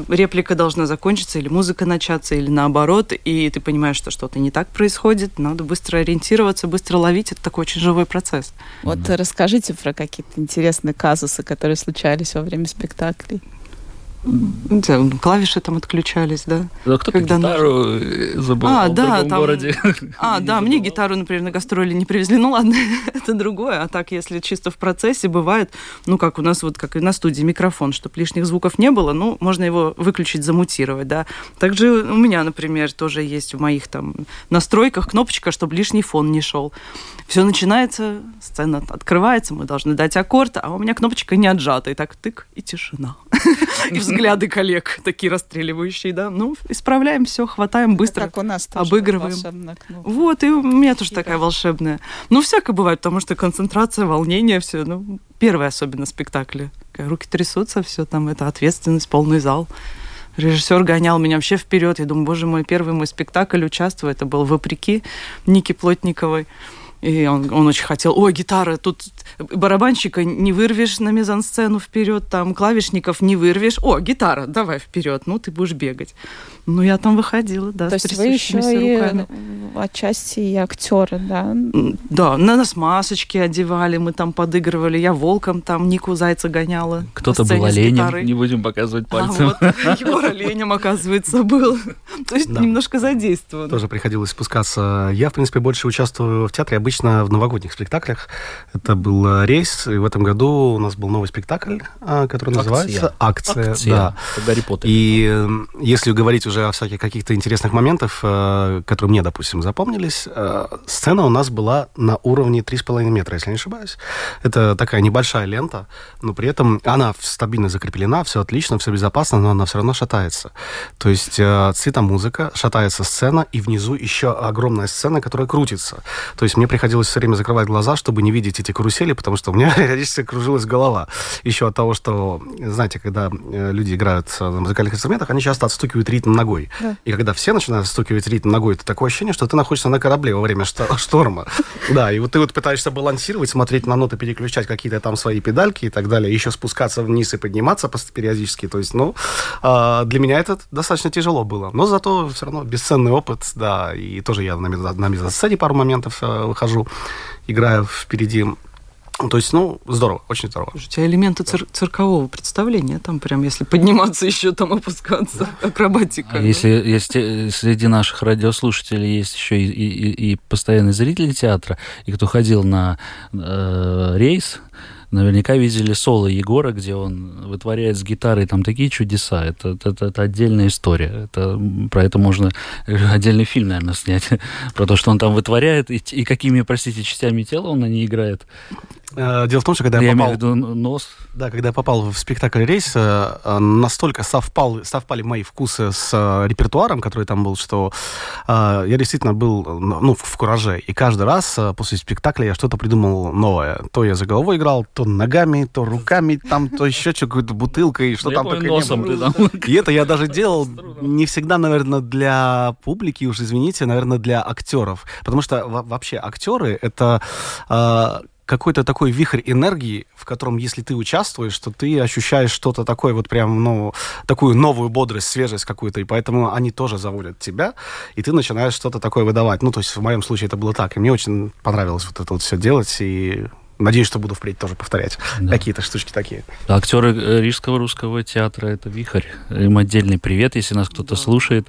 реплика должна закончиться, или музыка начаться, или наоборот, и ты понимаешь, что что-то не так происходит, надо быстро ориентироваться, быстро ловить, это такой очень живой процесс. Вот э, расскажите про какие-то интересные казусы, которые случались во время спектаклей. Да, ну, Клавиши там отключались, да. Да, кто-то когда гитару э, забыл А, в да, другом там- городе. А, Не да, мне гитару, например, на гастроли не привезли. Ну ладно, это другое. А так, если чисто в процессе, бывает, ну как у нас вот, как и на студии, микрофон, чтобы лишних звуков не было, ну, можно его выключить, замутировать, да. Также у меня, например, тоже есть в моих там настройках кнопочка, чтобы лишний фон не шел. Все начинается, сцена открывается, мы должны дать аккорд, а у меня кнопочка не отжата. И так тык, и тишина. И взгляды коллег такие расстреливающие, да. Ну, исправляем все, хватаем быстро. Как у нас тоже обыгрываем. Вот, и у меня тоже такая волшебная. Ну, всякое бывает, потому что концентрация, волнение, все. Ну, первые особенно спектакли. Руки трясутся, все там, это ответственность, полный зал. Режиссер гонял меня вообще вперед. Я думаю, боже мой, первый мой спектакль участвую. Это был «Вопреки» Ники Плотниковой. И он, он очень хотел, ой, гитара, тут барабанщика не вырвешь на мизансцену вперед, там клавишников не вырвешь. О, гитара, давай вперед, ну ты будешь бегать. Ну, я там выходила, да, То с есть вы еще трясущимися и руками. э, отчасти и актеры, да? Да, на нас масочки одевали, мы там подыгрывали. Я волком там Нику Зайца гоняла. Кто-то был оленем, не будем показывать А, пальцем. вот, Егор оленем, оказывается, был. То есть Да. немножко задействован. Тоже приходилось спускаться. Я, в принципе, больше участвую в театре обычно в новогодних спектаклях. Это был э, рейс, и в этом году у нас был новый спектакль, а, который называется «Акция». Акция. Да. Гарри Поттер. И э, если говорить уже о всяких каких-то интересных моментах, э, которые мне, допустим, запомнились, сцена у нас была на уровне 3,5 метра, если не ошибаюсь. Это такая небольшая лента, но при этом она стабильно закреплена, все отлично, все безопасно, но она все равно шатается. То есть э, цветомузыка, шатается сцена, и внизу еще огромная сцена, которая крутится. То есть мне приходилось все время закрывать глаза, чтобы не видеть эти карусели, потому что у меня периодически кружилась голова. Еще от того, что, знаете, когда э, люди играют э, на музыкальных инструментах, они часто отстукивают ритм ногой. Да. И когда все начинают отстукивать ритм ногой, это такое ощущение, что ты находишься на корабле во время што- шторма. Да, и вот ты вот пытаешься балансировать, смотреть на ноты, переключать какие-то там свои педальки и так далее, еще спускаться вниз и подниматься периодически. То есть, ну, а, для меня это достаточно тяжело было. Но зато все равно бесценный опыт, да, и тоже я на, мезо- на мезосцене пару моментов э, выхожу, играю впереди. То есть, ну, здорово, очень здорово. Слушайте, а элементы цир- циркового представления, там прям, если подниматься еще, там опускаться, акробатика. А если, если среди наших радиослушателей есть еще и, и, и- и постоянные зрители театра, и кто ходил на э, рейс, наверняка видели соло Егора, где он вытворяет с гитарой там такие чудеса. Это, это, это- отдельная история. Это, про это можно э, отдельный фильм, наверное, снять. Про то, что он там вытворяет, и, и какими, простите, частями тела он на ней играет. Э, Дело в том, что когда я, Я попал... в виду нос. Да, когда я попал в спектакль «Рейс», э, настолько совпал, совпали мои вкусы с э, репертуаром, который там был, что я действительно был ну, в, кураже. И каждый раз после спектакля я что-то придумал новое. То я за головой играл, то ногами, то руками, там, то еще что, какой-то бутылкой, что Ну, я там только не носом было. ты там. И это я даже делал не всегда, наверное, для публики, уж извините, наверное, для актеров. Потому что во- вообще актеры это какой-то такой вихрь энергии, в котором, если ты участвуешь, то ты ощущаешь что-то такое, вот прям, ну, такую новую бодрость, свежесть какую-то, и поэтому они тоже заводят тебя, и ты начинаешь что-то такое выдавать. Ну, то есть в моем случае это было так, и мне очень понравилось вот это вот все делать, и Надеюсь, что буду впредь тоже повторять Да. какие-то штучки такие. Актеры э, Рижского русского театра это вихрь. Им отдельный привет, если нас кто-то слушает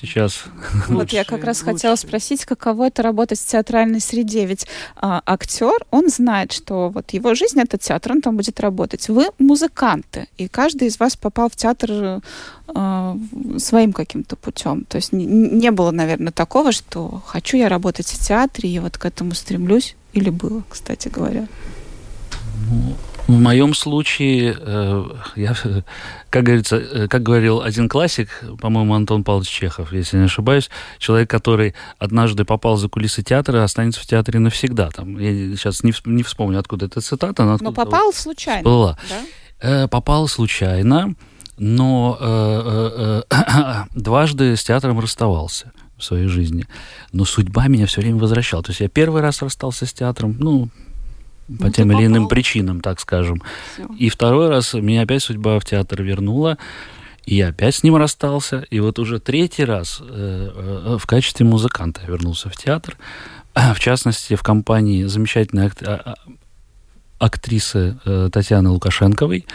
сейчас. Вот я как раз хотела спросить, каково это работать в театральной среде. Ведь а, актер, он знает, что вот его жизнь это театр, он там будет работать. Вы музыканты, и каждый из вас попал в театр а, своим каким-то путем. То есть не, не было, наверное, такого, что хочу я работать в театре, и вот к этому стремлюсь. Или было, кстати говоря. В моем случае, э, я, как говорится, э, как говорил один классик, по-моему, Антон Павлович Чехов, если не ошибаюсь, человек, который однажды попал за кулисы театра, останется в театре навсегда. Там, я сейчас не, не вспомню, откуда эта цитата, но, Но попал случайно. была. Да? Э, попал случайно, но э, э, э, дважды с театром расставался в своей жизни. Но судьба меня все время возвращала. То есть я первый раз расстался с театром, ну, по Ну, тем или иным причинам, так скажем. Всё. И второй раз меня опять судьба в театр вернула, и я опять с ним расстался. И вот уже третий раз э, э, в качестве музыканта я вернулся в театр. В частности, в компании замечательной а- а- актрисы э, Татьяны Лукашенковой.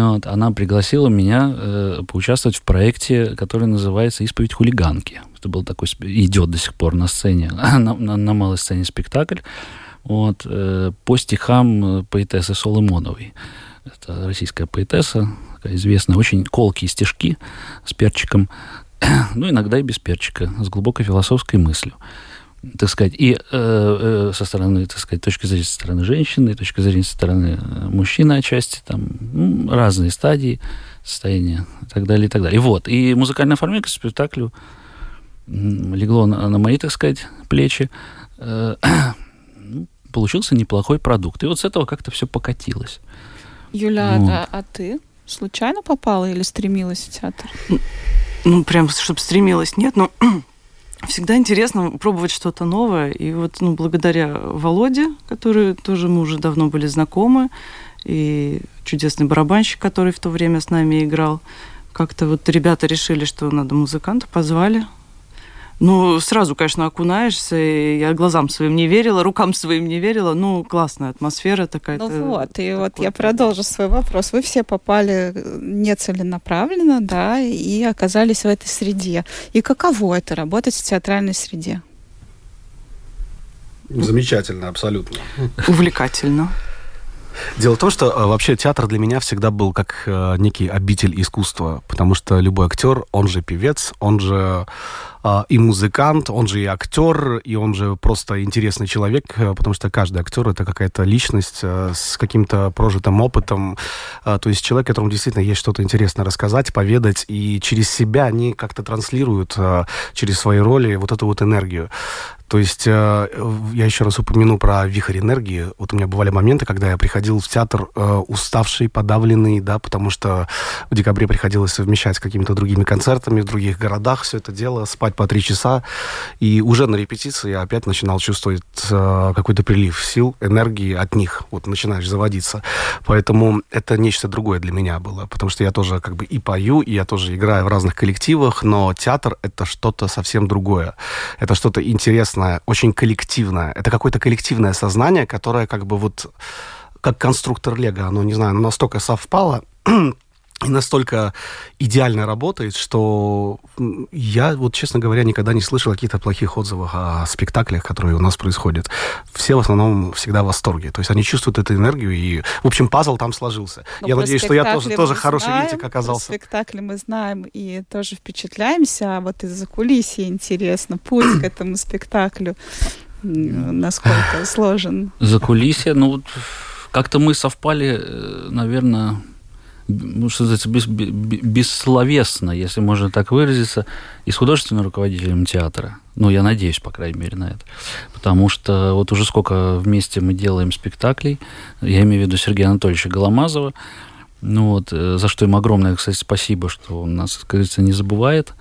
Вот, она пригласила меня э, поучаствовать в проекте, который называется «Исповедь хулиганки». Это был такой, идет до сих пор на сцене, на, на- на малой сцене спектакль вот, э, по стихам э, поэтессы Соломоновой. Это российская поэтесса, такая известная, очень колкие стишки с перчиком, ну, иногда и без перчика, с глубокой философской мыслью так сказать, и э, э, со стороны, так сказать, точки зрения со стороны женщины, точки зрения со стороны э, мужчины отчасти, там ну, разные стадии состояния и так далее, и так далее. И вот, и музыкальная оформление к спектаклю легло на, на мои, так сказать, плечи. Э, ну, получился неплохой продукт. И вот с этого как-то все покатилось. Юля, Вот. да, а ты случайно попала или стремилась в театр? Ну, прям, чтобы стремилась, нет, но всегда интересно пробовать что-то новое. И вот, ну, благодаря Володе, который тоже мы уже давно были знакомы, и чудесный барабанщик, который в то время с нами играл, как-то вот ребята решили, что надо музыканта, позвали. Ну, сразу, конечно, окунаешься, и я глазам своим не верила, рукам своим не верила. Ну, классная атмосфера такая. Ну вот, и вот я продолжу свой вопрос. Вы все попали э, нецеленаправленно, да, и оказались в этой среде. И каково это работать в театральной среде? Замечательно, абсолютно. Увлекательно. Дело в том, что э, вообще театр для меня всегда был как э, некий обитель искусства, потому что любой актер, он же певец, он же и музыкант, он же и актер, и он же просто интересный человек, э, потому что каждый актер это какая-то личность э, с каким-то прожитым опытом, э, то есть человек, которому действительно есть что-то интересное рассказать, поведать, и через себя они как-то транслируют э, через свои роли вот эту вот энергию. То есть э, я еще раз упомяну про вихрь энергии. Вот у меня бывали моменты, когда я приходил в театр э, уставший, подавленный, да, потому что в декабре приходилось совмещать с какими-то другими концертами в других городах все это дело, спать по три часа. И уже на репетиции я опять начинал чувствовать э, какой-то прилив сил, энергии от них. Вот начинаешь заводиться. Поэтому это нечто другое для меня было, потому что я тоже как бы и пою, и я тоже играю в разных коллективах, но театр — это что-то совсем другое. Это что-то интересное, очень коллективное. Это какое-то коллективное сознание, которое как бы вот как конструктор Лего, оно, не знаю, настолько совпало, и настолько идеально работает, что я, вот, честно говоря, никогда не слышал каких-то плохих отзывов о спектаклях, которые у нас происходят. Все в основном всегда в восторге. То есть они чувствуют эту энергию, и, в общем, пазл там сложился. Ну, я надеюсь, что я тоже, тоже хороший знаем, винтик оказался. Про спектакли мы знаем и тоже впечатляемся, а вот из-за кулисья интересно, путь к этому спектаклю, насколько сложен. За кулисье, ну, вот как-то мы совпали, э, наверное, ну, что называется, бес- бе- бе- бессловесно, если можно так выразиться, и с художественным руководителем театра. Ну, я надеюсь, по крайней мере, на это. Потому что вот уже сколько вместе мы делаем спектаклей, я имею в виду Сергея Анатольевича Голомазова, ну вот, э, за что им огромное, кстати, спасибо, что он нас, как говорится, не забывает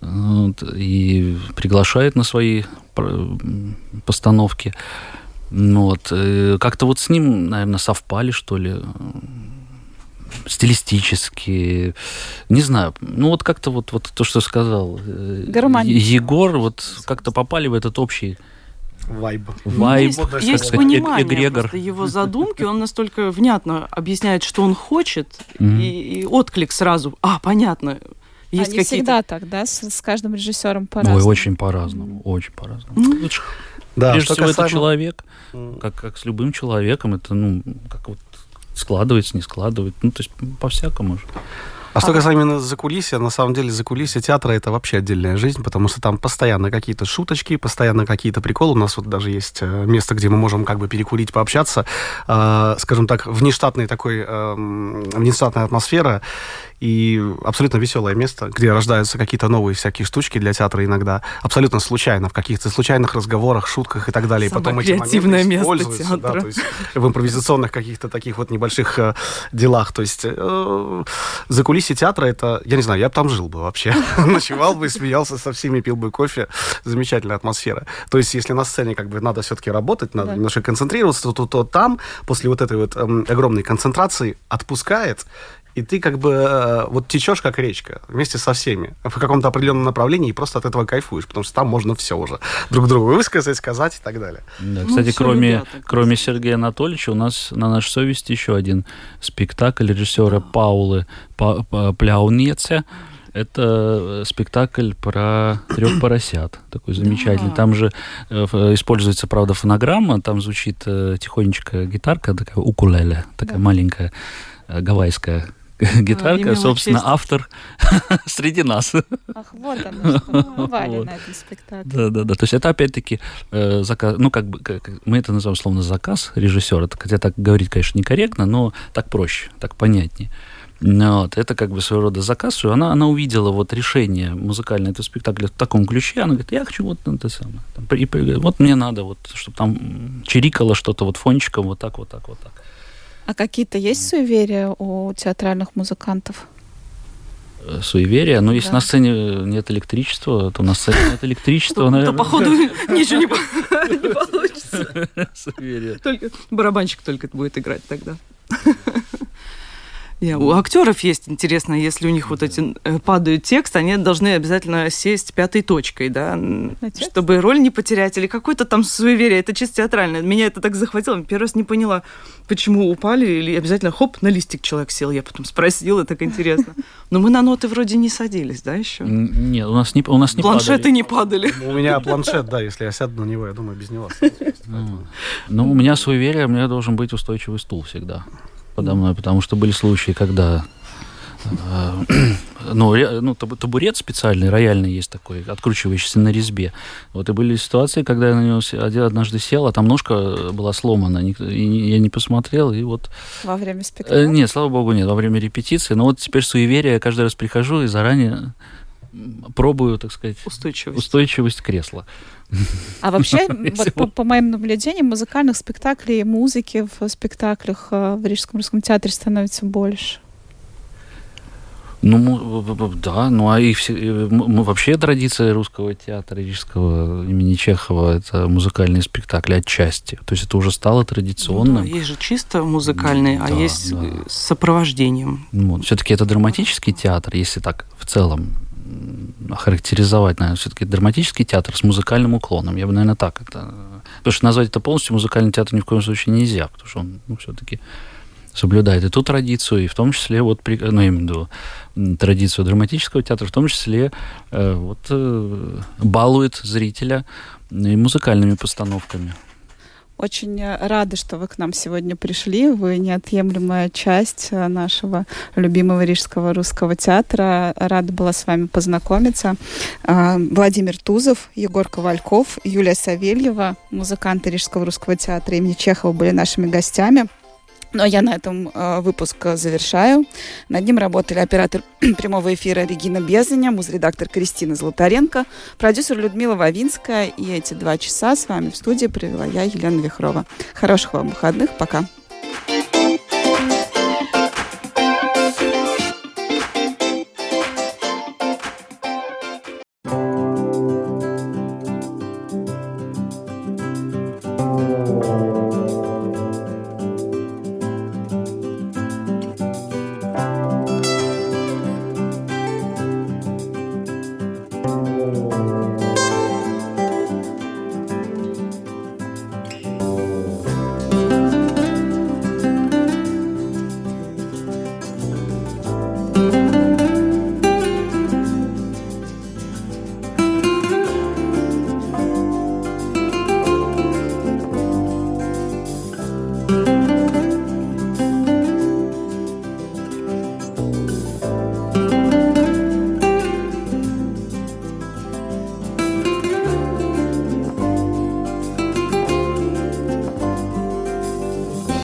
вот, и приглашает на свои постановки. Ну вот, э, как-то вот с ним, наверное, совпали, что ли, стилистически, не знаю, ну вот как-то вот, вот то, что сказал э, Гармонично. Егор, вот как-то попали в этот общий Вайб. Вайб, есть, есть сказать, понимание эгрегор. просто его задумки, он настолько внятно объясняет, что он хочет, Мгм. и, и отклик сразу. А, понятно. Есть Они какие-то всегда так, да, с, с каждым режиссером Ой, по-разному. очень по-разному, очень по-разному. Это ж, Да, прежде что всего, это касаемо- человек, М. как, как с любым человеком, это, ну, как вот складывается, не складывается, ну, то есть по-всякому же. А что касаемо именно закулисья, на самом деле закулисье театра это вообще отдельная жизнь, потому что там постоянно какие-то шуточки, постоянно какие-то приколы. У нас вот даже есть э, место, где мы можем как бы перекурить, пообщаться. Э, скажем так, внештатной такой, эм, внештатная атмосфера и абсолютно веселое место, где рождаются какие-то новые всякие штучки для театра иногда, абсолютно случайно, в каких-то случайных разговорах, шутках и так далее. И Самое потом эти моменты место используются, да, театра. то есть в импровизационных каких-то таких вот небольших э, делах. То есть э, за кулисье театра это, я не знаю, я бы там жил бы вообще. Ночевал бы, смеялся со всеми, пил бы кофе. Замечательная атмосфера. То есть если на сцене как бы надо все-таки работать, надо Да. немножко концентрироваться, то, то, то там после вот этой вот эм, огромной концентрации отпускает, и ты как бы э, вот течешь как речка вместе со всеми в каком-то определенном направлении и просто от этого кайфуешь, потому что там можно все уже друг другу высказать, сказать и так далее. Да, Ну, кстати, всё кроме, ребята, кроме Сергея Анатольевича, у нас на нашей совести еще один спектакль режиссера Паулы Па- Па- Пляунеце. Это э, спектакль про трех поросят. Такой замечательный. Да. Там же э, используется, правда, фонограмма. Там звучит тихонечко гитарка, такая укулеле, такая Да. маленькая гавайская гитарка. имела Собственно, автор среди нас. Ах, вот оно что. Вот. на этом спектакле. Да, да, да. То есть это опять-таки э, заказ, ну как бы как- мы это называем словно заказ режиссера. Хотя так говорить, конечно, некорректно, но так проще, так понятнее. Ну, Вот, это как бы своего рода заказ, она, она увидела вот решение музыкального этого спектакля в таком ключе, она говорит, я хочу вот это самое, там, при- при- вот мне надо вот, чтобы там чирикало что-то вот фончиком, вот так, вот так, вот так. А какие-то есть суеверия у театральных музыкантов? Э, Суеверие, но если Да. на сцене нет электричества, то на сцене нет электричества, То, наверное. походу ничего не по- не получится. Суеверие. Только барабанщик только будет играть тогда. Я- у актеров есть интересно, если у них вот эти э, падают текст, они должны обязательно сесть пятой точкой, да, чтобы роль не потерять или какое-то там суеверие. Это чисто театральное. Меня это так захватило. Первый раз не поняла, почему упали или обязательно хоп на листик человек сел. Я потом спросила, так интересно. Но мы на ноты вроде не садились, да, еще? Нет, у нас не, у нас не Планшеты падали. не падали. У меня планшет, да, если я сяду на него, я думаю, без него. Ну, Ну, у меня суеверие, у меня должен быть устойчивый стул всегда подо мной, потому что были случаи, когда э, ну, ну, табу- табурет специальный, рояльный есть такой, откручивающийся на резьбе. Вот и были ситуации, когда я на него однажды сел, а там ножка была сломана, и я не посмотрел, и вот... Во время Э, спектакля? Нет, слава богу, нет, во время репетиции. Но вот теперь суеверие, я каждый раз прихожу и заранее пробую, так сказать, Устойчивость. устойчивость кресла. А вообще, вот по, по моим наблюдениям, музыкальных спектаклей и музыки в спектаклях э, в Рижском русском театре становится больше. Ну, да, ну а и все, и м- м- вообще традиция русского театра рижского имени Чехова это музыкальные спектакли отчасти. То есть это уже стало Ну да, традиционным. есть же чисто музыкальные, а Да, есть да. э, с сопровождением. Вот. Все-таки это драматический театр, если так в целом охарактеризовать, наверное, все-таки драматический театр с музыкальным уклоном. Я бы, наверное, так это... Потому что назвать это полностью музыкальный театр ни в коем случае нельзя, потому что он ну, все-таки соблюдает и ту традицию, и в том числе, вот, ну, м, традицию драматического театра, в том числе э, вот, э, балует зрителя и музыкальными постановками. Очень э, рада, что вы к нам сегодня пришли. Вы неотъемлемая часть э, нашего любимого Рижского русского театра. Рада была с вами познакомиться. А, Владимир Тузов, Егор Ковальков, Юлия Савельева, музыканты Рижского русского театра имени Чехова были нашими гостями. Ну а я на этом э, выпуск э, завершаю. Над ним работали оператор прямого эфира Регина Безаня, музредактор Кристина Золотаренко, продюсер Людмила Вавинская. И эти два часа с вами в студии провела я, Елена Вихрова. Хороших вам выходных. Пока.